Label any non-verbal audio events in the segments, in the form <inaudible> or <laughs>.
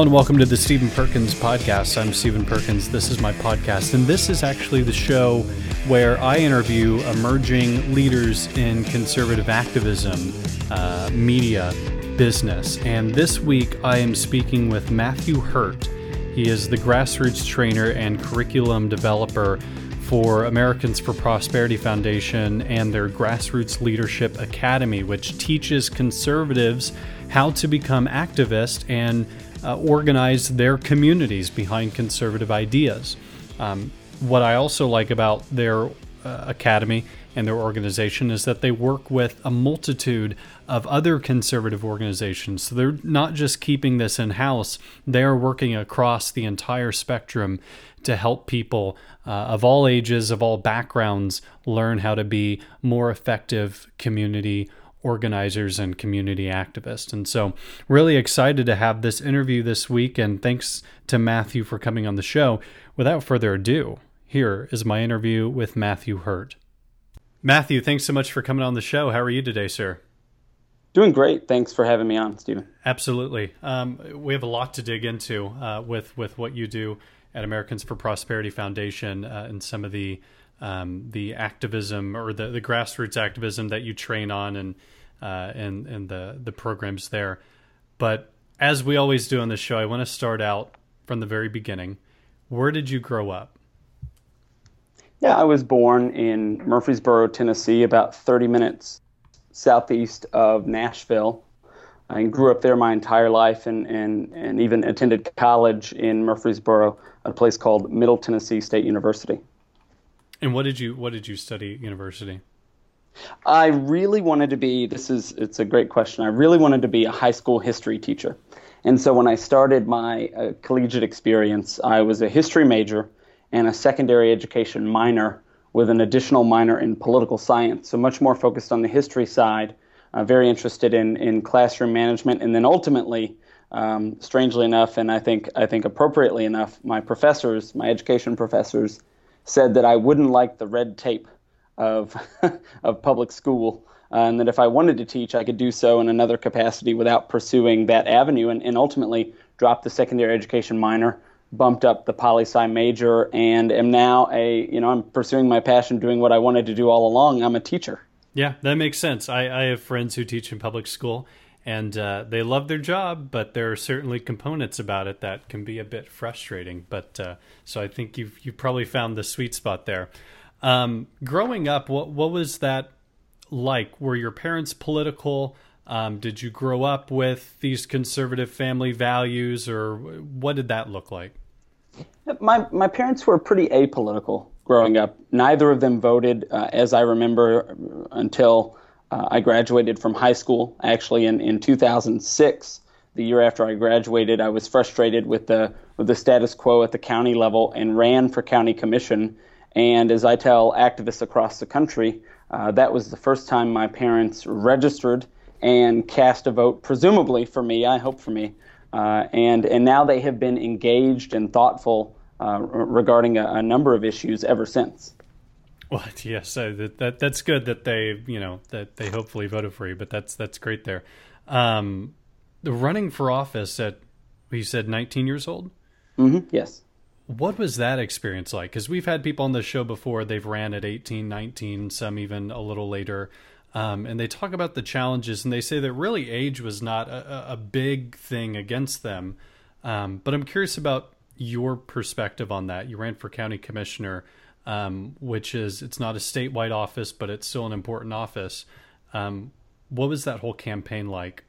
And welcome to the Stephen Perkins podcast. I'm Stephen Perkins. This is my podcast, and this is actually the show where I interview emerging leaders in conservative activism, uh, media, business. And this week I am speaking with Matthew Hurtt. He is the grassroots trainer and curriculum developer for Americans for Prosperity Foundation and their Grassroots Leadership Academy, which teaches conservatives how to become activists and uh, organize their communities behind conservative ideas. Um, what I also like about their uh, academy and their organization is that they work with a multitude of other conservative organizations. So they're not just keeping this in house, they are working across the entire spectrum to help people uh, of all ages, of all backgrounds, learn how to be more effective community organizers and community activists. And so, really excited to have this interview this week. And thanks to Matthew for coming on the show. Without further ado, here is my interview with Matthew Hurtt. Matthew, thanks so much for coming on the show. How are you today, sir? Doing great. Thanks for having me on, Stephen. Absolutely. Um, we have a lot to dig into uh, with with what you do at Americans for Prosperity Foundation uh, and some of the um, the activism or the, the grassroots activism that you train on and uh, and and the the programs there. But as we always do on this show, I want to start out from the very beginning. Where did you grow up? Yeah, I was born in Murfreesboro, Tennessee, about 30 minutes southeast of Nashville. I grew up there my entire life and, and, and even attended college in Murfreesboro, a place called Middle Tennessee State University. And what did you what did you study at university? I really wanted to be this is it's a great question. I really wanted to be a high school history teacher. And so when I started my uh, collegiate experience, I was a history major and a secondary education minor with an additional minor in political science. So much more focused on the history side, uh, very interested in, in classroom management, and then ultimately, um, strangely enough, and I think I think appropriately enough, my professors, my education professors, said that I wouldn't like the red tape of <laughs> of public school, uh, and that if I wanted to teach, I could do so in another capacity without pursuing that avenue, and, and ultimately dropped the secondary education minor, bumped up the poli sci major, and am now a you know I'm pursuing my passion, doing what I wanted to do all along. I'm a teacher. Yeah, that makes sense. I, I have friends who teach in public school, and uh, they love their job, but there are certainly components about it that can be a bit frustrating. But uh, so I think you've you probably found the sweet spot there. Um, growing up, what what was that like? Were your parents political? Um, did you grow up with these conservative family values, or what did that look like? My my parents were pretty apolitical growing up. Neither of them voted, uh, as I remember, until uh, I graduated from high school. Actually, in, in 2006, the year after I graduated, I was frustrated with the with the status quo at the county level and ran for county commission. And as I tell activists across the country, uh, that was the first time my parents registered and cast a vote, presumably for me. I hope for me. Uh, and and now they have been engaged and thoughtful uh, regarding a, a, number of issues ever since. Well, <laughs> yes, so that, that that's good that they you know that they hopefully voted for you, but that's that's great there. Um, the running for office at you said 19 years old. Mm-hmm. Yes. What was that experience like? Because we've had people on the show before; they've ran at 18, 19, some even a little later. Um, and they talk about the challenges, and they say that really age was not a, a big thing against them. Um, but I'm curious about your perspective on that. You ran for county commissioner, um, which is it's not a statewide office, but it's still an important office. Um, what was that whole campaign like?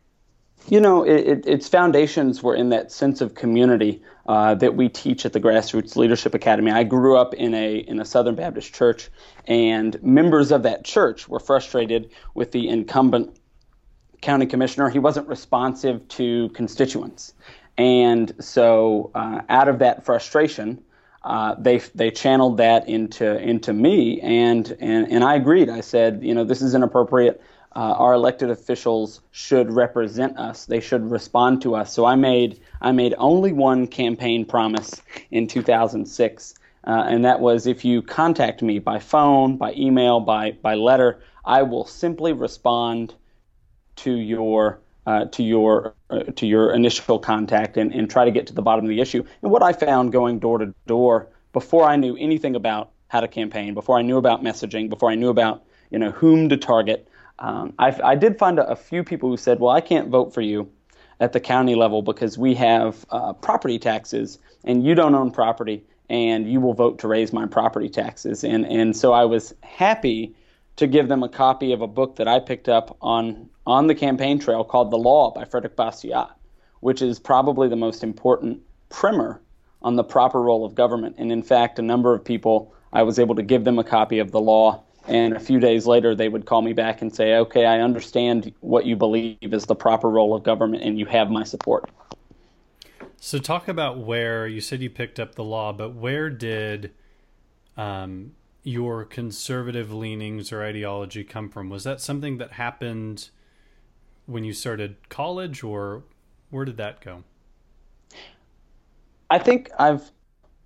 You know, it, it, its foundations were in that sense of community uh, that we teach at the Grassroots Leadership Academy. I grew up in a in a Southern Baptist church, and members of that church were frustrated with the incumbent county commissioner. He wasn't responsive to constituents, and so, uh, out of that frustration, uh, they they channeled that into into me, and and and I agreed. I said, you know, this is inappropriate. Uh, our elected officials should represent us. They should respond to us. So I made I made only one campaign promise in 2006, uh, and that was if you contact me by phone, by email, by by letter, I will simply respond to your uh, to your uh, to your initial contact and, and try to get to the bottom of the issue. And what I found going door to door before I knew anything about how to campaign, before I knew about messaging, before I knew about you know whom to target, um, I, I, did find a, a, few people who said, "Well, I can't vote for you at the county level because we have uh, property taxes and you don't own property." And you will vote to raise my property taxes, and and so I was happy to give them a copy of a book that I picked up on on the campaign trail called The Law by Frederick Bastiat, which is probably the most important primer on the proper role of government. And in fact, a number of people, I was able to give them a copy of the law. And a few days later, they would call me back and say, okay, I understand what you believe is the proper role of government, and you have my support. So, talk about where you said you picked up the law, but where did um, your conservative leanings or ideology come from? Was that something that happened when you started college, or where did that go? I think I've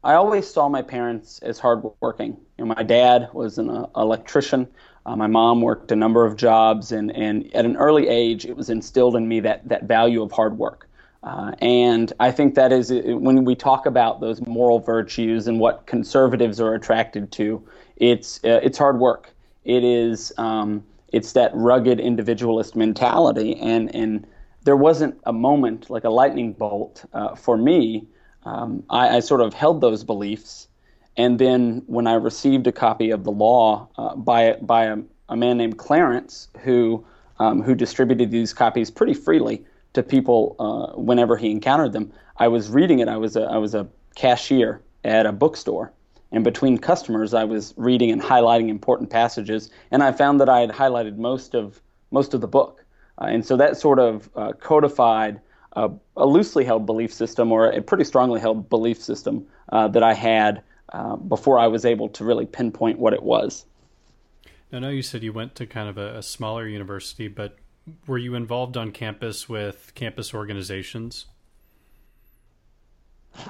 I always saw my parents as hardworking. You know, my dad was an uh, electrician. Uh, my mom worked a number of jobs, and, and at an early age, it was instilled in me that that value of hard work. Uh, and I think that is when we talk about those moral virtues and what conservatives are attracted to, it's uh, it's hard work. It is um, it's that rugged individualist mentality, and and there wasn't a moment like a lightning bolt uh, for me. Um, I, I, sort of held those beliefs, and then when I received a copy of the law uh, by by a, a, man named Clarence, who um, who distributed these copies pretty freely to people uh, whenever he encountered them, I was reading it. I was a, I was a cashier at a bookstore, and between customers, I was reading and highlighting important passages, and I found that I had highlighted most of most of the book, uh, and so that sort of uh, codified a, a, loosely held belief system or a pretty strongly held belief system uh, that I had uh, before I was able to really pinpoint what it was. I know you said you went to kind of a, a smaller university, but were you involved on campus with campus organizations?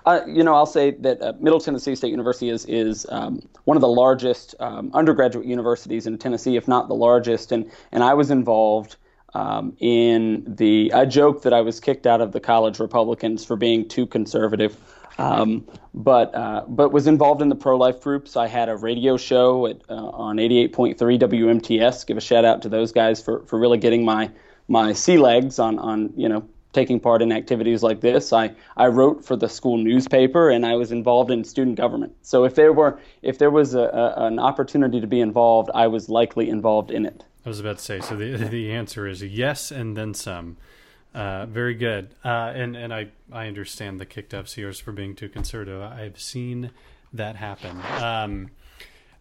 Uh, you know, I'll say that uh, Middle Tennessee State University is is um, one of the largest um, undergraduate universities in Tennessee, if not the largest. And and I was involved um, in the. I joke that I was kicked out of the college Republicans for being too conservative, um, but uh, but was involved in the pro life groups. I had a radio show at, uh, on 88.3 WMTS. Give a shout out to those guys for for really getting my my sea legs on on you know taking part in activities like this. I, I wrote for the school newspaper and I was involved in student government. So if there were if there was a, a, an opportunity to be involved, I was likely involved in it. I was about to say. So the <laughs> the answer is yes and then some. Uh, very good. Uh, and and I I understand the kicked up CRs for being too conservative. I've seen that happen. Um,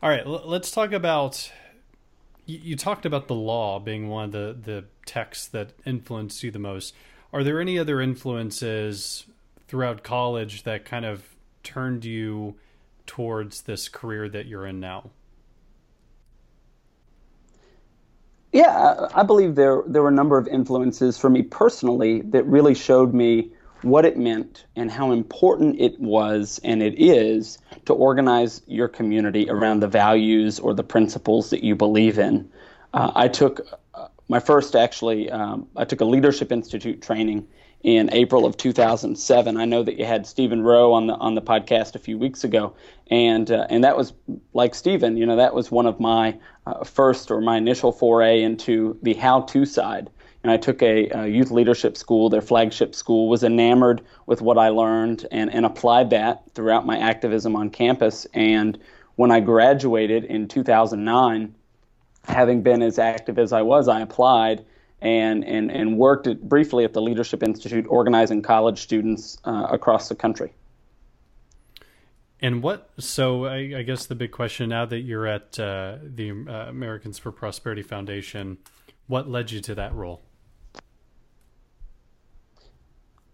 all right, l- let's talk about. You talked about the law being one of the the texts that influenced you the most are there any other influences throughout college that kind of turned you towards this career that you're in now? Yeah, I believe there there were a number of influences for me personally that really showed me what it meant and how important it was and it is to organize your community around the values or the principles that you believe in. Uh, I took my first actually, um, I took a Leadership Institute training in April of 2007. I know that you had Stephen Rowe on the on the podcast a few weeks ago, and uh, and that was like Stephen. You know, that was one of my uh, first or my initial foray into the how-to side. And I took a, a, youth leadership school, their flagship school, was enamored with what I learned and, and applied that throughout my activism on campus. And when I graduated in 2009 having been as active as I was, I applied and, and, and worked at, briefly at the Leadership Institute organizing college students uh, across the country. And what, so I, I, guess the big question now that you're at uh, the uh, Americans for Prosperity Foundation, what led you to that role?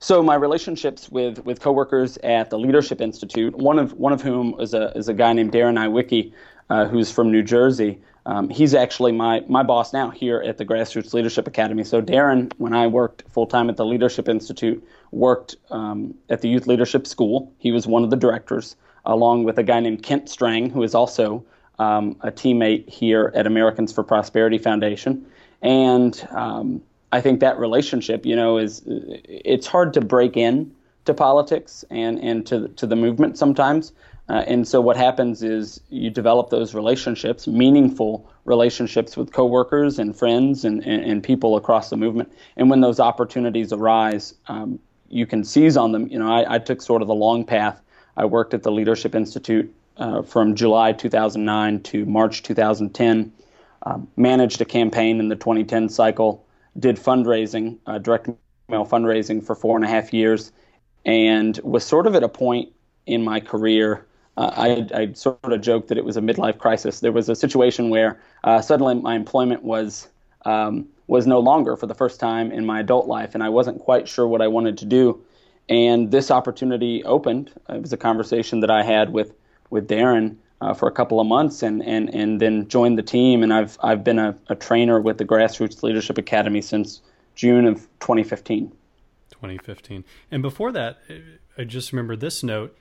So my relationships with with coworkers at the Leadership Institute, one of one of whom is a is a guy named Darren Iwicki, uh, who's from New Jersey. Um, he's actually my, my boss now here at the Grassroots Leadership Academy. So, Darren, when I worked full time at the Leadership Institute, worked um, at the Youth Leadership School. He was one of the directors, along with a guy named Kent Strang, who is also um, a teammate here at Americans for Prosperity Foundation. And um, I think that relationship, you know, is it's hard to break in to politics and, and to to the movement sometimes. Uh, and so what happens is you develop those relationships, meaningful relationships with coworkers and friends and, and, and people across the movement. And when those opportunities arise, um, you can seize on them. You know, I, I, took sort of the long path. I worked at the Leadership Institute uh, from July 2009 to March 2010. Um, managed a campaign in the 2010 cycle. Did fundraising, uh, direct mail fundraising for four and a half years, and was sort of at a point in my career I, I, sort of joked that it was a midlife crisis. There was a situation where uh, suddenly my employment was um, was no longer for the first time in my adult life, and I wasn't quite sure what I wanted to do. And this opportunity opened. It was a conversation that I had with with Darren uh, for a couple of months, and, and, and then joined the team. And I've I've been a, a trainer with the Grassroots Leadership Academy since June of 2015. 2015, and before that, I just remember this note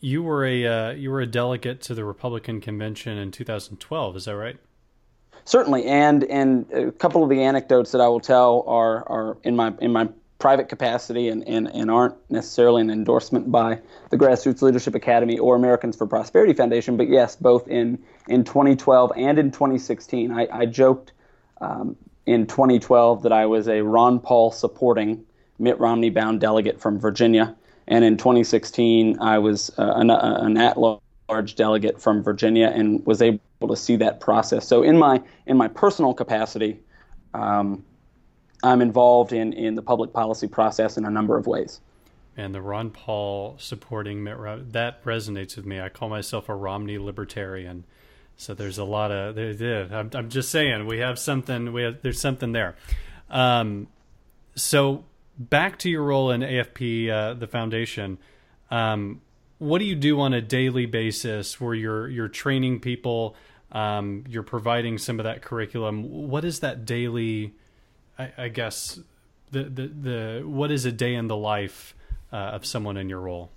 you were a uh, you were a delegate to the Republican convention in 2012. Is that right? Certainly, and and a couple of the anecdotes that I will tell are are in my in my private capacity and, and, and aren't necessarily an endorsement by the Grassroots Leadership Academy or Americans for Prosperity Foundation, but yes, both in, in 2012 and in 2016. I, I joked um, in 2012 that I was a Ron Paul supporting Mitt Romney bound delegate from Virginia. And in 2016, I was uh, an, uh, an at-large delegate from Virginia and was able to see that process. So in my in my personal capacity, um, I'm involved in in the public policy process in a number of ways. And the Ron Paul supporting Mitt Romney, that resonates with me. I call myself a Romney libertarian. So there's a lot of there. I'm, I'm just saying we have something. We have there's something there. Um, so back to your role in AFP, uh, the foundation. Um, what do you do on a daily basis where you're you're training people? Um, you're providing some of that curriculum. What is that daily? I, I guess the, the the what is a day in the life uh, of someone in your role?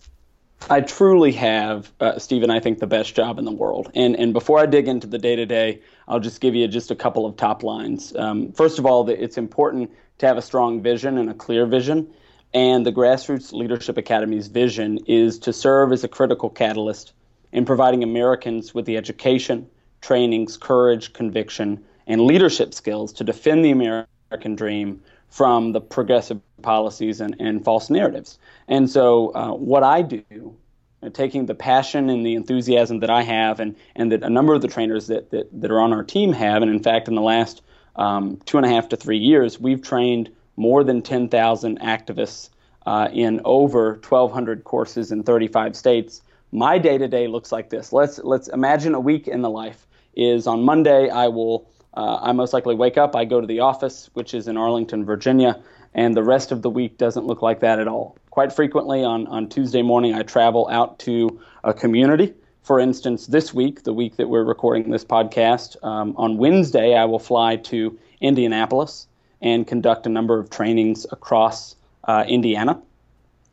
I truly have, uh, Stephen, I think the best job in the world. And and before I dig into the day to day, I'll just give you just a couple of top lines. Um, first of all, it's important to have a strong vision and a clear vision. And the Grassroots Leadership Academy's vision is to serve as a critical catalyst in providing Americans with the education, trainings, courage, conviction, and leadership skills to defend the American dream from the progressive policies and, and false narratives. And so, uh, what I do, taking the passion and the enthusiasm that I have, and, and that a number of the trainers that, that, that are on our team have, and in fact, in the last um, two and a half to three years, we've trained more than 10,000 activists uh, in over 1,200 courses in 35 states. My day to day looks like this. Let's let's imagine a week in the life. Is on Monday I will uh, I most likely wake up. I go to the office, which is in Arlington, Virginia, and the rest of the week doesn't look like that at all. Quite frequently on on Tuesday morning I travel out to a community for instance, this week, the week that we're recording this podcast, um, on Wednesday, I will fly to Indianapolis and conduct a number of trainings across uh, Indiana.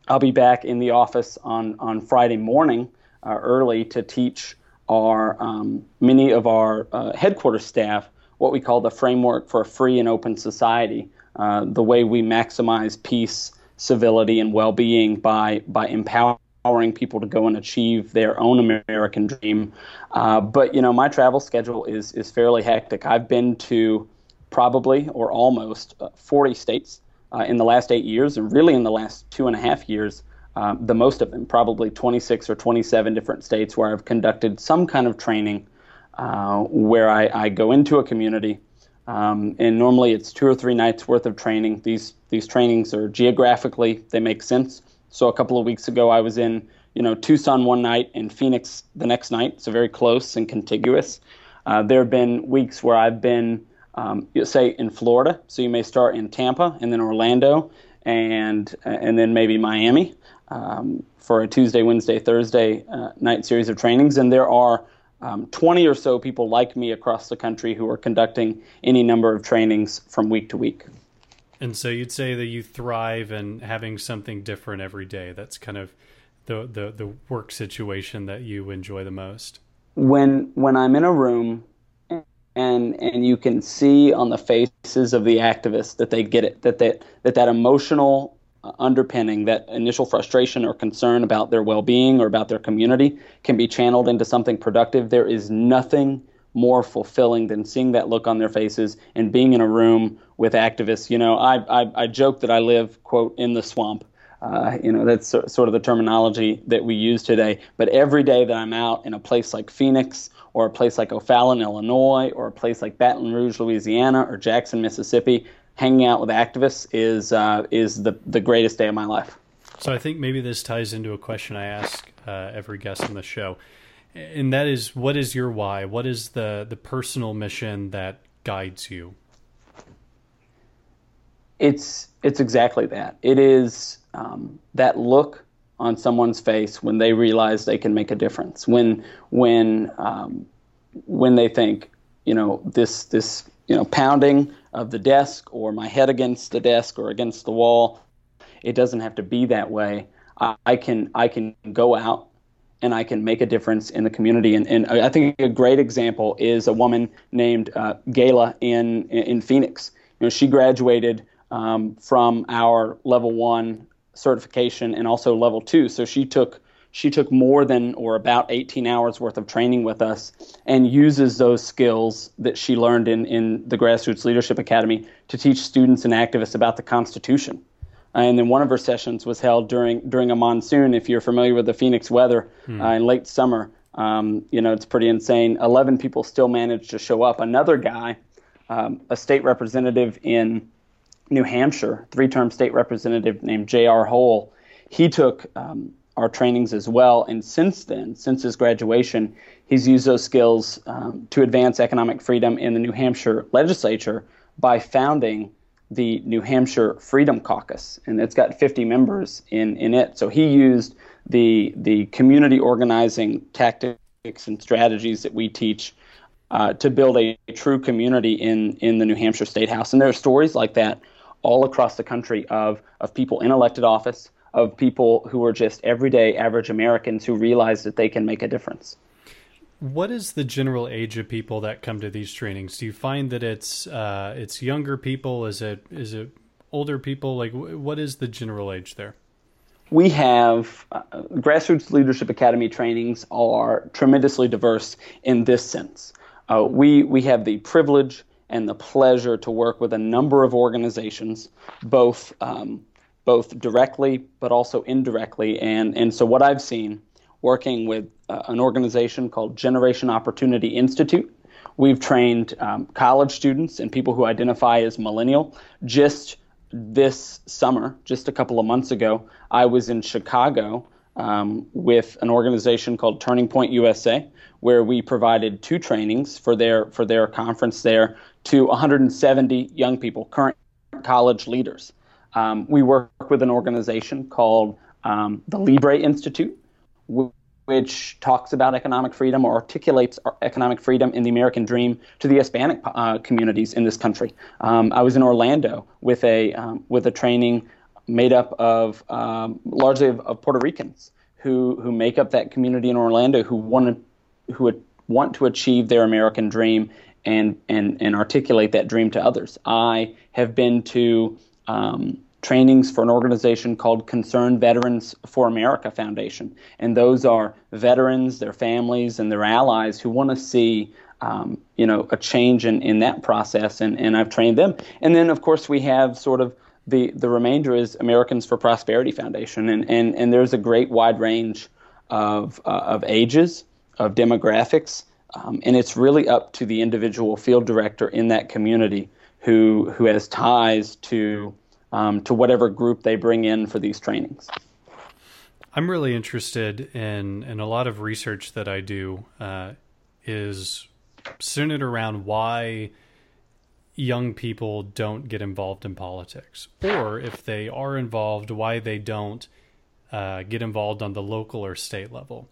I'll be back in the office on, on Friday morning uh, early to teach our um, many of our uh, headquarters staff what we call the framework for a free and open society, uh, the way we maximize peace, civility, and well-being by by empowering people to go and achieve their own American dream. Uh, but you know, my travel schedule is is fairly hectic. I've been to probably or almost uh, 40 states uh, in the last eight years, and really in the last two and a half years. Um, the most of them, probably 26 or 27 different states, where I've conducted some kind of training uh, where I, I, go into a community, um, and normally it's two or three nights worth of training. These these trainings are geographically they make sense so a couple of weeks ago, I was in you know Tucson one night and Phoenix the next night, so very close and contiguous. Uh, there have been weeks where I've been, um, say, in Florida. So you may start in Tampa and then Orlando, and and then maybe Miami um, for a Tuesday, Wednesday, Thursday uh, night series of trainings. And there are um, 20 or so people like me across the country who are conducting any number of trainings from week to week. And so you'd say that you thrive in having something different every day. That's kind of the, the, the work situation that you enjoy the most. When when I'm in a room and and you can see on the faces of the activists that they get it that that that, that emotional underpinning that initial frustration or concern about their well-being or about their community can be channeled into something productive. There is nothing more fulfilling than seeing that look on their faces and being in a room with activists. You know i i, I joke that i live quote in the swamp. Uh, you know that's sort of the terminology that we use today. But every day that i'm out in a place like phoenix or a place like O'Fallon, Illinois, or a place like Baton Rouge, Louisiana, or Jackson, Mississippi, hanging out with activists is uh, is the the greatest day of my life. So I think maybe this ties into a question I ask uh, every guest on the show, and that is, what is your why? What is the the personal mission that guides you? It's it's exactly that. It is um, that look on someone's face when they realize they can make a difference. When when um, when they think, you know, this this you know pounding of the desk or my head against the desk or against the wall, it doesn't have to be that way. I, I can I can go out and I can make a difference in the community. And, and I think a great example is a woman named uh, Gayla in in Phoenix. You know, she graduated um, from our level one certification and also level two. So she took she took more than or about 18 hours worth of training with us and uses those skills that she learned in, in the Grassroots Leadership Academy to teach students and activists about the Constitution. And then one of her sessions was held during during a monsoon. If you're familiar with the Phoenix weather hmm. uh, in late summer, um, you know it's pretty insane. Eleven people still managed to show up. Another guy, um, a state representative in New Hampshire, three term state representative named J.R. Hoell. He took um, our trainings as well. And since then, since his graduation, he's used those skills um, to advance economic freedom in the New Hampshire legislature by founding the New Hampshire Freedom Caucus. And it's got 50 members in, in it. So he used the, the community organizing tactics and strategies that we teach uh, to build a, a, true community in, in the New Hampshire State House. And there are stories like that all across the country of, of people in elected office, of people who are just everyday average Americans who realize that they can make a difference. What is the general age of people that come to these trainings? Do you find that it's uh, it's younger people? Is it is it older people? Like, what is the general age there? We have uh, grassroots leadership academy trainings are tremendously diverse in this sense. Uh, we we have the privilege and the pleasure to work with a number of organizations, both um, both directly but also indirectly. And and so what I've seen working with uh, an organization called Generation Opportunity Institute, we've trained um, college students and people who identify as millennial. Just this summer, just a couple of months ago, I was in Chicago um, with an organization called Turning Point USA, where we provided two trainings for their for their conference there to 170 young people, current college leaders. Um, we work with an organization called um, the Libre Institute, which talks about economic freedom or articulates economic freedom in the American dream to the Hispanic uh, communities in this country. Um, I was in Orlando with a um, with a training made up of um, largely of, of, Puerto Ricans who who make up that community in Orlando who want to, who want to achieve their American dream and and and articulate that dream to others. I have been to um, trainings for an organization called Concerned Veterans for America Foundation, and those are veterans, their families, and their allies who want to see. Um, you know, a change in, in that process, and, and I've trained them. And then, of course, we have sort of the, the remainder is Americans for Prosperity Foundation, and, and, and there's a great wide range of, uh, of ages, of demographics, um, and it's really up to the individual field director in that community who who has ties to um, to whatever group they bring in for these trainings. I'm really interested in in a lot of research that I do uh, is centered around why young people don't get involved in politics, or if they are involved, why they don't uh, get involved on the local or state level.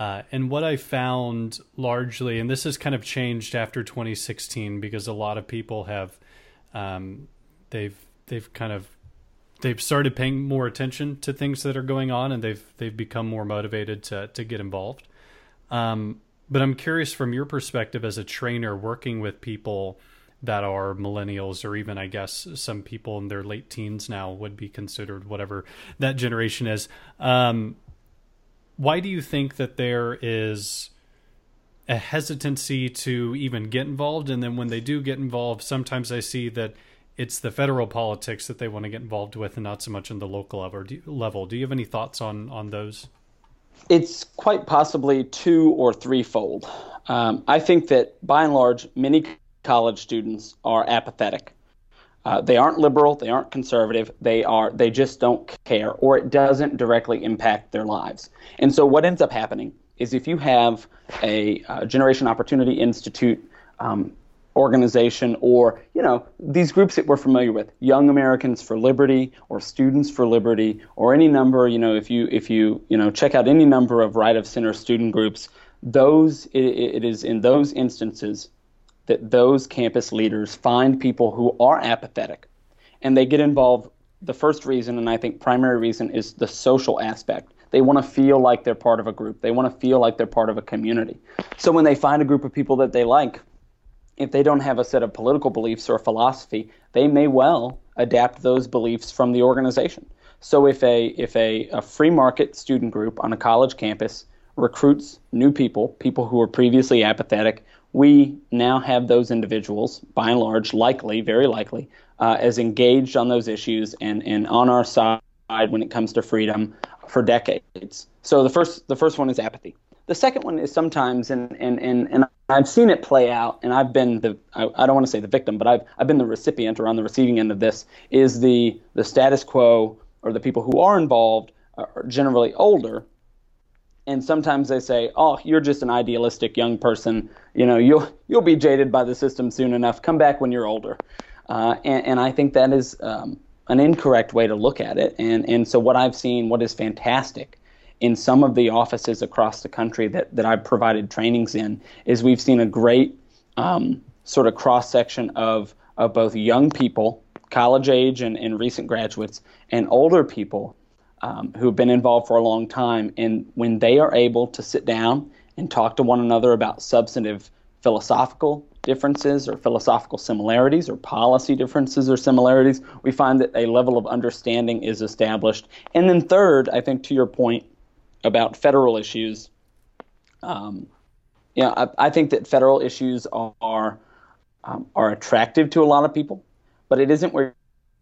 Uh, and what I found largely, and this has kind of changed after 2016 because a lot of people have, um, they've they've kind of they've started paying more attention to things that are going on, and they've they've become more motivated to to get involved. Um, But I'm curious from your perspective as a trainer working with people that are millennials or even I guess some people in their late teens now would be considered whatever that generation is. Um, why do you think that there is a hesitancy to even get involved and then when they do get involved sometimes I see that it's the federal politics that they want to get involved with and not so much in the local level. Do you, level. Do you have any thoughts on on those? It's quite possibly two or threefold. Um, I think that by and large, many college students are apathetic. Uh, they aren't liberal, they aren't conservative, they are they just don't care, or it doesn't directly impact their lives. And so what ends up happening is if you have a, a Generation Opportunity Institute um, organization or you know these groups that we're familiar with young americans for liberty or students for liberty or any number you know if you if you you know check out any number of right of center student groups those it, it is in those instances that those campus leaders find people who are apathetic and they get involved. The first reason, and I think primary reason, is the social aspect. They want to feel like they're part of a group. They want to feel like they're part of a community. So when they find a group of people that they like, if they don't have a set of political beliefs or philosophy, they may well adapt those beliefs from the organization. So if a if a, a free market student group on a college campus recruits new people, people who were previously apathetic, we now have those individuals, by and large, likely, very likely, uh, as engaged on those issues and, and on our side when it comes to freedom for decades. So the first the first one is apathy. The second one is sometimes, and and and, and I've seen it play out, and I've been the I, I don't want to say the victim, but I've I've been the recipient or on the receiving end of this. Is the the status quo or the people who are involved are generally older and sometimes they say, "Oh, you're just an idealistic young person. You know, you'll you'll be jaded by the system soon enough. Come back when you're older." Uh, and, and, I think that is um, an incorrect way to look at it. And and so what I've seen, what is fantastic in some of the offices across the country that that I've provided trainings in, is we've seen a great um, sort of cross section of of both young people, college age and, and recent graduates, and older people um, who have been involved for a long time. And when they are able to sit down and talk to one another about substantive philosophical differences or philosophical similarities or policy differences or similarities, we find that a level of understanding is established. And then, third, I think to your point about federal issues, um, yeah, I, I, think that federal issues are um, are attractive to a lot of people, but it isn't where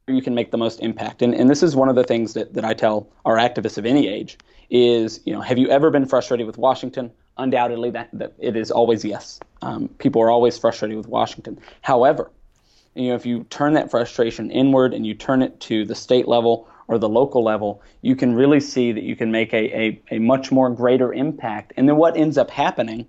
you can make the most impact. And, and this is one of the things that, that I tell our activists of any age is, you know, have you ever been frustrated with Washington? Undoubtedly, that, that it is always yes. Um, people are always frustrated with Washington. However, you know, if you turn that frustration inward and you turn it to the state level or the local level, you can really see that you can make a, a, a much more greater impact. And then what ends up happening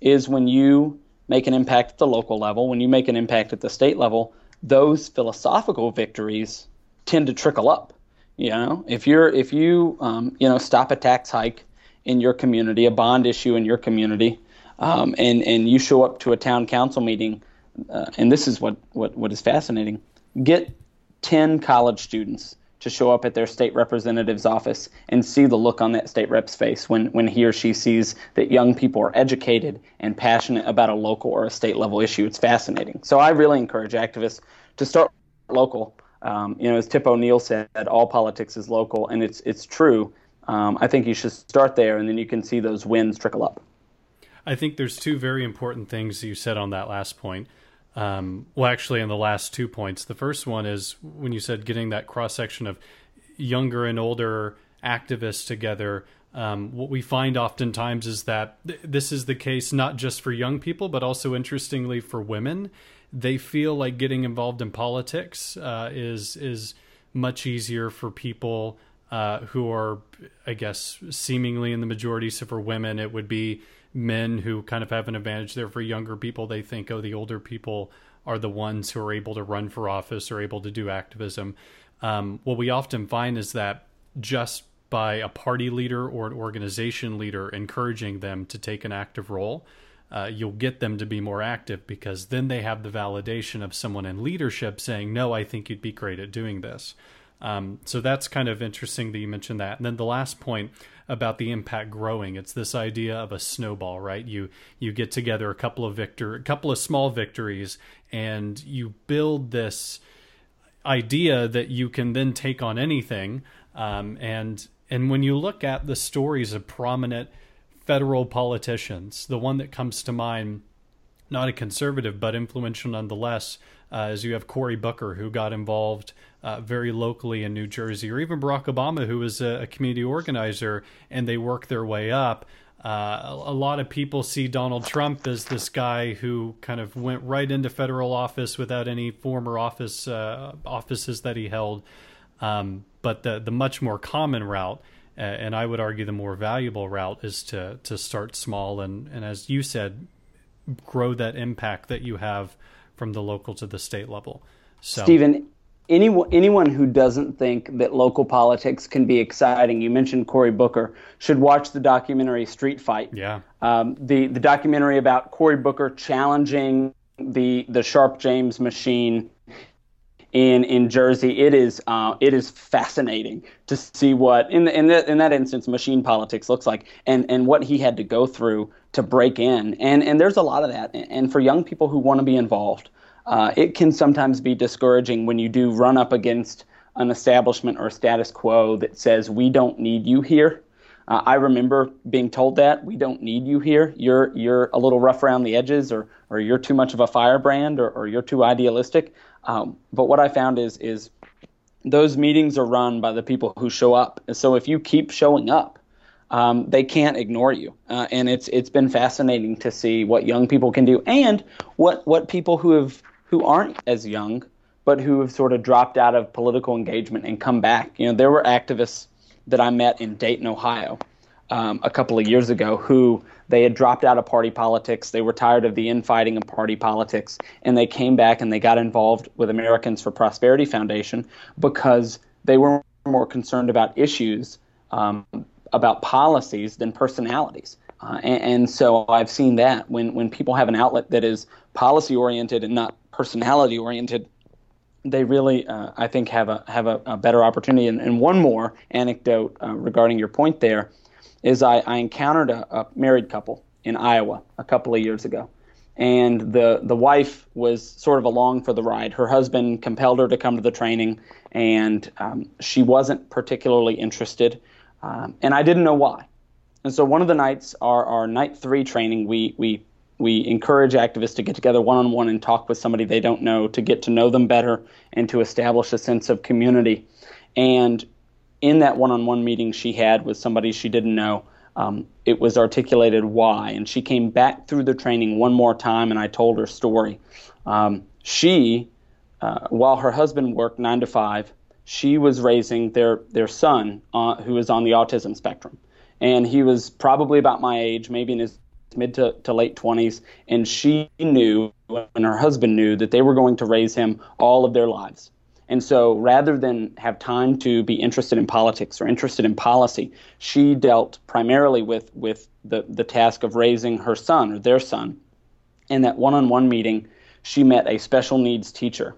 is when you make an impact at the local level, when you make an impact at the state level, those philosophical victories tend to trickle up. You know, if you're if you um, you know stop a tax hike in your community, a bond issue in your community, um, and and you show up to a town council meeting, uh, and this is what, what what is fascinating. Get ten college students to show up at their state representative's office and see the look on that state rep's face when, when he or she sees that young people are educated and passionate about a local or a state level issue. It's fascinating. So I really encourage activists to start local. Um, you know, as Tip O'Neill said, all politics is local, and it's it's true. Um, I think you should start there, and then you can see those wins trickle up. I think there's two very important things you said on that last point. Um, well, actually, on the last two points. The first one is when you said getting that cross section of younger and older activists together. Um, what we find oftentimes is that th- this is the case not just for young people, but also interestingly for women. They feel like getting involved in politics uh, is is much easier for people uh, who are, I guess, seemingly in the majority. So for women, it would be men who kind of have an advantage there. For younger people, they think, oh, the older people are the ones who are able to run for office or able to do activism. Um, what we often find is that just by a party leader or an organization leader encouraging them to take an active role, uh, you'll get them to be more active because then they have the validation of someone in leadership saying, No, I think you'd be great at doing this. Um, so that's kind of interesting that you mentioned that. And then the last point about the impact growing, it's this idea of a snowball, right? You you get together a couple of victor, a couple of small victories, and you build this idea that you can then take on anything. Um, and and when you look at the stories of prominent federal politicians, the one that comes to mind, not a conservative but influential nonetheless, uh, is you have Cory Booker who got involved uh, very locally in New Jersey, or even Barack Obama who was a, a community organizer, and they work their way up. Uh, a, lot of people see Donald Trump as this guy who kind of went right into federal office without any former office uh, offices that he held. Um, but the the much more common route, uh, and I would argue the more valuable route, is to to start small and and as you said, grow that impact that you have from the local to the state level. So, Stephen, anyone anyone who doesn't think that local politics can be exciting, you mentioned Cory Booker, should watch the documentary Street Fight. Yeah. Um, the the documentary about Cory Booker challenging the the Sharpe James machine in in Jersey. It is uh, it is fascinating to see what in the, in the, in that instance machine politics looks like, and and what he had to go through to break in. And and there's a lot of that. And for young people who want to be involved, uh, it can sometimes be discouraging when you do run up against an establishment or status quo that says we don't need you here. Uh, I remember being told that we don't need you here. You're you're a little rough around the edges, or or you're too much of a firebrand, or, or you're too idealistic. Um, but what I found is is those meetings are run by the people who show up. And so if you keep showing up, um, they can't ignore you. Uh, and it's it's been fascinating to see what young people can do and what what people who have who aren't as young, but who have sort of dropped out of political engagement and come back. You know, there were activists that I met in Dayton, Ohio, um, a couple of years ago who they had dropped out of party politics. They were tired of the infighting of party politics, and they came back and they got involved with Americans for Prosperity Foundation because they were more concerned about issues, um, about policies than personalities. Uh, and, and, so I've seen that when, when people have an outlet that is policy oriented and not personality oriented, they really, uh, I think, have a have a, a better opportunity. And, and, one more anecdote uh, regarding your point there is I, I encountered a, a, married couple in Iowa a couple of years ago, and the the wife was sort of along for the ride. Her husband compelled her to come to the training, and um, she wasn't particularly interested, um, and I didn't know why. And so one of the nights, our, our night three training, we we we encourage activists to get together one on one and talk with somebody they don't know to get to know them better and to establish a sense of community. And in that one on one meeting she had with somebody she didn't know, um, it was articulated why. And she came back through the training one more time and I told her story. Um, she, uh, while her husband worked nine to five, she was raising their, their son uh, who is on the autism spectrum. And he was probably about my age, maybe in his mid to, to late 20s, and she knew and her husband knew that they were going to raise him all of their lives. And so rather than have time to be interested in politics or interested in policy, she dealt primarily with, with the, the task of raising her son or their son. In that one on one meeting, she met a special needs teacher,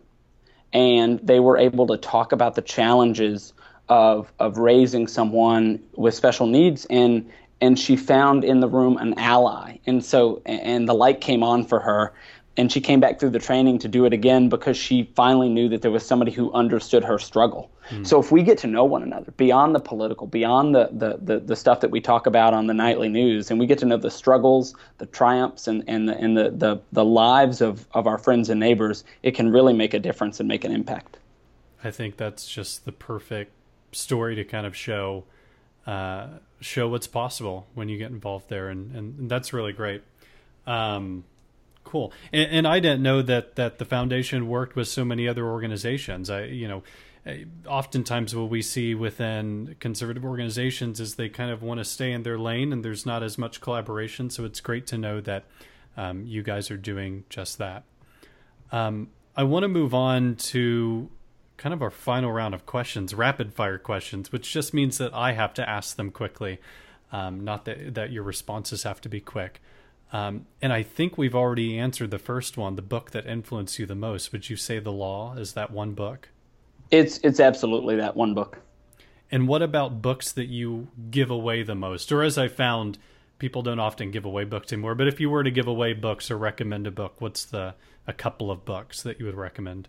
and they were able to talk about the challenges of, of raising someone with special needs and, and she found in the room an ally and so and the light came on for her and she came back through the training to do it again because she finally knew that there was somebody who understood her struggle mm. so if we get to know one another beyond the political beyond the, the, the, the, stuff that we talk about on the nightly news and we get to know the struggles the triumphs and, and, the, and the, the, the lives of, of our friends and neighbors it can really make a difference and make an impact i think that's just the perfect story to kind of show uh, show what's possible when you get involved there, and, and that's really great. Um, cool. And, and, I didn't know that that the foundation worked with so many other organizations. I, you know, oftentimes what we see within conservative organizations is they kind of want to stay in their lane, and there's not as much collaboration. So it's great to know that um, you guys are doing just that. Um, I want to move on to kind of our final round of questions, rapid fire questions, which just means that I have to ask them quickly, um, not that that your responses have to be quick. Um, and I think we've already answered the first one, the book that influenced you the most. Would you say The Law is that one book? It's it's absolutely that one book. And what about books that you give away the most? Or as I found, people don't often give away books anymore. But if you were to give away books or recommend a book, what's the a couple of books that you would recommend?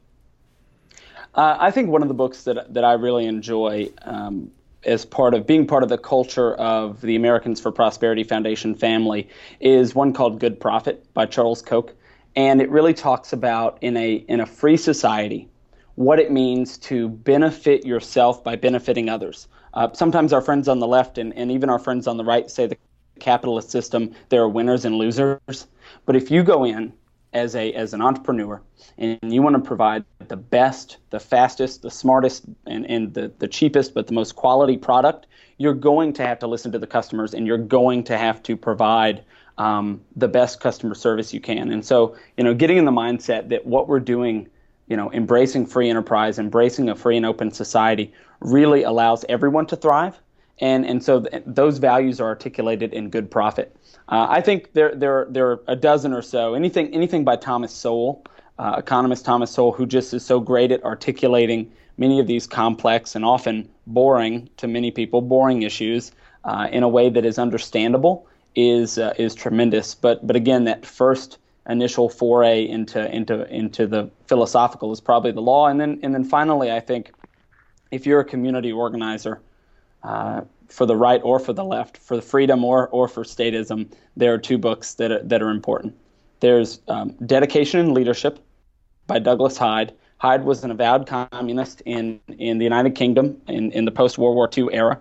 Uh, I think one of the books that that I really enjoy um, as part of being part of the culture of the Americans for Prosperity Foundation family is one called Good Profit by Charles Koch, and it really talks about in a in a free society what it means to benefit yourself by benefiting others. Uh, sometimes our friends on the left and, and even our friends on the right say the capitalist system there are winners and losers, but if you go in as a as an entrepreneur and you want to provide the best, the fastest, the smartest, and, and the, the cheapest, but the most quality product, you're going to have to listen to the customers and you're going to have to provide um, the best customer service you can. And so, you know, getting in the mindset that what we're doing, you know, embracing free enterprise, embracing a free and open society really allows everyone to thrive. And, and so th- those values are articulated in good profit. Uh, I think there, there, there are a dozen or so. Anything, anything by Thomas Sowell, uh, economist Thomas Sowell, who just is so great at articulating many of these complex and often boring to many people, boring issues uh, in a way that is understandable, is uh, is tremendous. But but again, that first initial foray into into into the philosophical is probably the law, and then and then finally, I think if you're a community organizer. Uh, for the right or for the left, for the freedom or, or for statism, there are two books that are, that are important. There's um, Dedication and Leadership by Douglas Hyde. Hyde was an avowed communist in, in the United Kingdom in, in the post World War II era.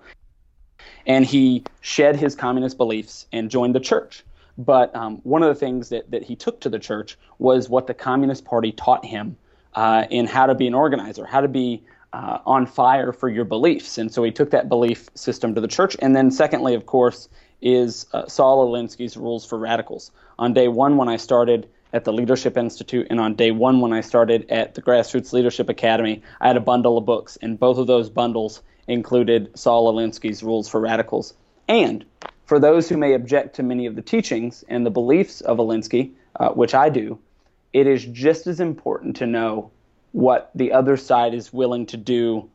And he shed his communist beliefs and joined the church. But um, one of the things that, that he took to the church was what the Communist Party taught him uh, in how to be an organizer, how to be uh, on fire for your beliefs. And so he took that belief system to the church. And then, secondly, of course, is uh, Saul Alinsky's Rules for Radicals. On day one, when I started at the Leadership Institute, and on day one, when I started at the Grassroots Leadership Academy, I had a bundle of books, and both of those bundles included Saul Alinsky's Rules for Radicals. And for those who may object to many of the teachings and the beliefs of Alinsky, uh, which I do, it is just as important to know what the other side is willing to do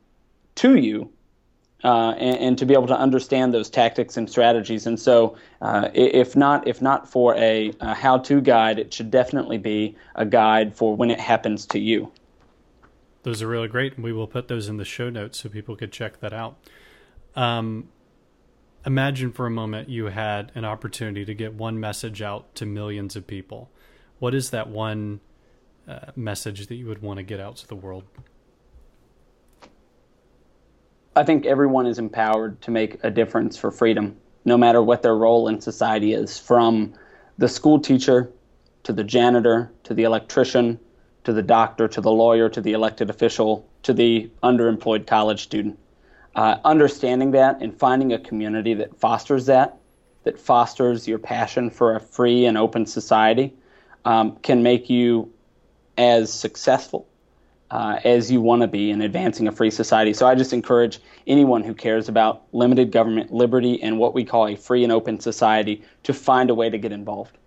to you uh, and, and, to be able to understand those tactics and strategies. And so, uh, if not if not for a, a, how-to guide, it should definitely be a guide for when it happens to you. Those are really great, and we will put those in the show notes so people could check that out. Um, imagine for a moment you had an opportunity to get one message out to millions of people. What is that one uh, message that you would want to get out to the world? I think everyone is empowered to make a difference for freedom, no matter what their role in society is, from the school teacher to the janitor to the electrician to the doctor to the lawyer to the elected official to the underemployed college student. Uh, understanding that and finding a community that fosters that, that fosters your passion for a free and open society, um, can make you as successful uh, as you want to be in advancing a free society. So I just encourage anyone who cares about limited government liberty and what we call a free and open society to find a way to get involved.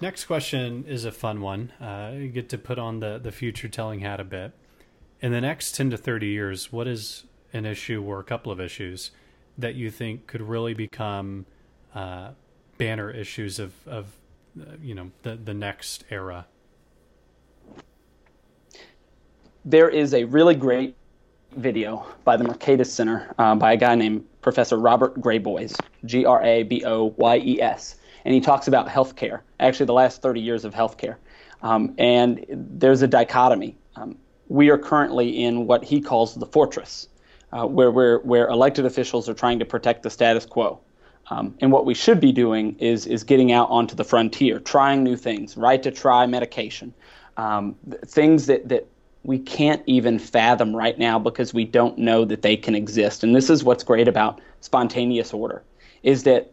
Next question is a fun one. Uh, you get to put on the, the future telling hat a bit. In the next 10 to 30 years, what is an issue or a couple of issues that you think could really become uh, banner issues of, of uh, you know the, the next era there is a really great video by the Mercatus Center uh, by a guy named Professor Robert Graboyes, G R A B O Y E S. And he talks about healthcare, actually, the last 30 years of healthcare. Um, and there's a dichotomy. Um, we are currently in what he calls the fortress, uh, where, where, where elected officials are trying to protect the status quo. Um, and what we should be doing is, is getting out onto the frontier, trying new things, right to try medication, um, things that, that we can't even fathom right now because we don't know that they can exist. And this is what's great about spontaneous order is that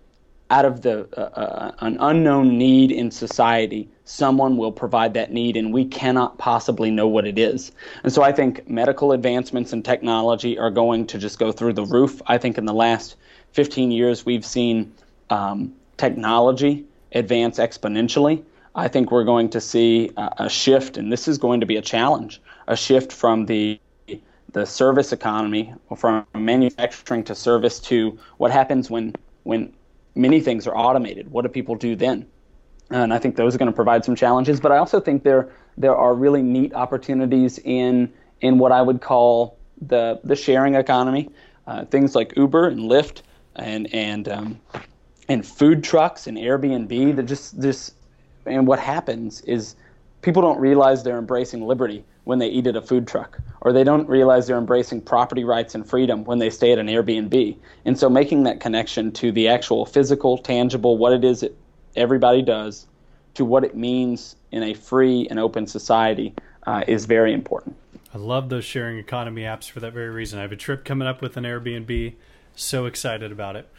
out of the uh, uh, an unknown need in society, someone will provide that need, and we cannot possibly know what it is. And so I think medical advancements and technology are going to just go through the roof. I think in the last 15 years, we've seen um, technology advance exponentially. I think we're going to see a, a shift, and this is going to be a challenge a shift from the the service economy, from manufacturing to service to what happens when when many things are automated. What do people do then? And I think those are going to provide some challenges. But I also think there there are really neat opportunities in in what I would call the the sharing economy. Uh, things like Uber and Lyft and and um, and food trucks and Airbnb. That just this and what happens is people don't realize they're embracing liberty when they eat at a food truck, or they don't realize they're embracing property rights and freedom when they stay at an Airbnb. And so, making that connection to the actual physical, tangible, what it is that everybody does, to what it means in a free and open society uh, is very important. I love those sharing economy apps for that very reason. I have a trip coming up with an Airbnb. So excited about it.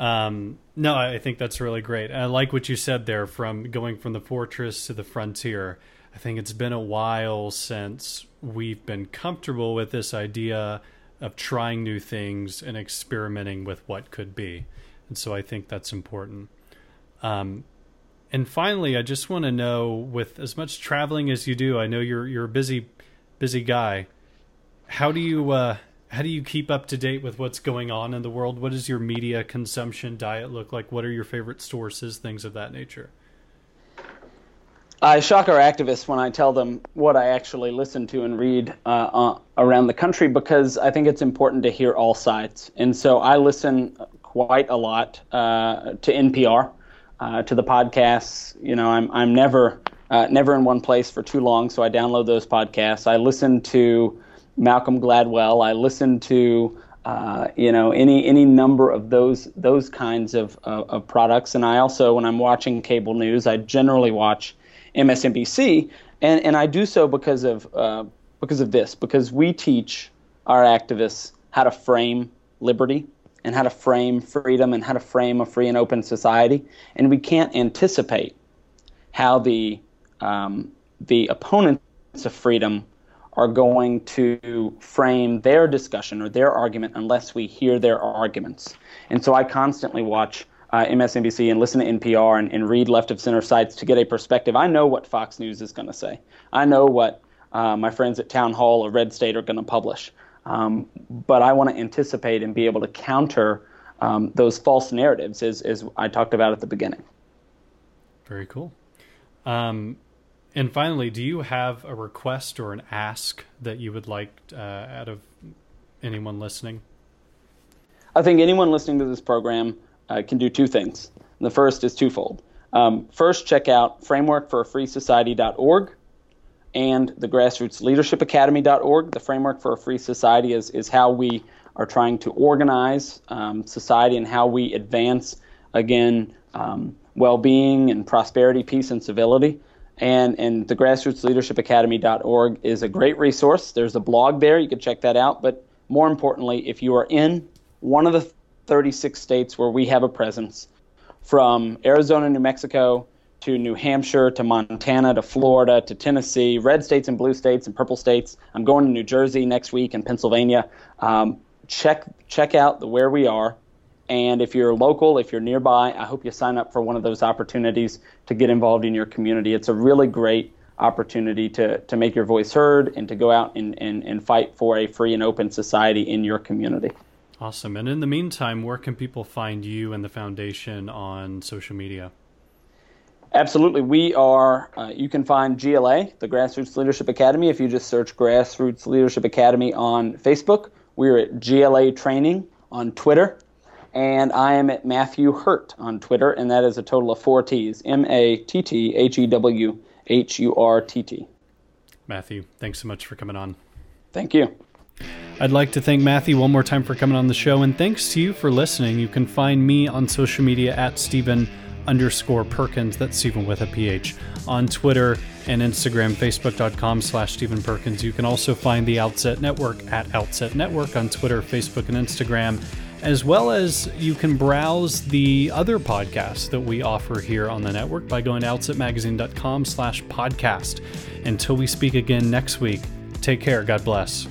Um, no, I think that's really great. I like what you said there from going from the fortress to the frontier. I think it's been a while since we've been comfortable with this idea of trying new things and experimenting with what could be. And so I think that's important. Um, and finally, I just want to know, with as much traveling as you do, I know you're you're a busy, busy guy. How do you uh, how do you keep up to date with what's going on in the world? What does your media consumption diet look like? What are your favorite sources? Things of that nature. I shock our activists when I tell them what I actually listen to and read uh, uh, around the country because I think it's important to hear all sides. And so I listen quite a lot uh, to NPR uh, to the podcasts. You know, I'm I'm never uh, never in one place for too long, so I download those podcasts. I listen to Malcolm Gladwell. I listen to uh, you know any any number of those those kinds of, of, of products, and I also when I'm watching cable news, I generally watch MSNBC, and and I do so because of uh, because of this because we teach our activists how to frame liberty and how to frame freedom and how to frame a free and open society. And we can't anticipate how the um, the opponents of freedom are going to frame their discussion or their argument unless we hear their arguments. And so I constantly watch uh, MSNBC and listen to NPR and, and, read left of center sites to get a perspective. I know what Fox News is going to say. I know what uh, my friends at Town Hall or Red State are going to publish. Um, but I want to anticipate and be able to counter um, those false narratives, as, as I talked about at the beginning. Very cool. Um, and finally, do you have a request or an ask that you would like uh, out of anyone listening? I think anyone listening to this program uh, can do two things. The first is twofold. Um, first, check out frameworkforafreesociety.org and the grassrootsleadershipacademy.org. The framework for a free society is, is how we are trying to organize um, society and how we advance, again, um, well being and prosperity, peace, and civility. And, and the grassrootsleadershipacademy.org is a great resource. There's a blog there. You can check that out. But more importantly, if you are in one of the 36 states where we have a presence, from Arizona, New Mexico, to New Hampshire to Montana to Florida to Tennessee, red states and blue states and purple states. I'm going to New Jersey next week and Pennsylvania. Um, check check out the where we are, and if you're local, if you're nearby, I hope you sign up for one of those opportunities to get involved in your community. It's a really great opportunity to, to make your voice heard and to go out and, and, and fight for a free and open society in your community. Awesome. And in the meantime, where can people find you and the foundation on social media? Absolutely. We are, uh, you can find GLA, the Grassroots Leadership Academy, if you just search Grassroots Leadership Academy on Facebook. We're at GLA Training on Twitter. And I am at Matthew Hurtt on Twitter, and that is a total of four T's M A T T H E W H U R T T. Matthew, thanks so much for coming on. Thank you. I'd like to thank Matthew one more time for coming on the show, and thanks to you for listening. You can find me on social media at Stephen underscore Perkins, that's Stephen with a PH, on Twitter and Instagram, facebook.com slash Stephen Perkins. You can also find the Outset Network at Outset Network on Twitter, Facebook, and Instagram, as well as you can browse the other podcasts that we offer here on the network by going to outsetmagazine.com slash podcast. Until we speak again next week, take care. God bless.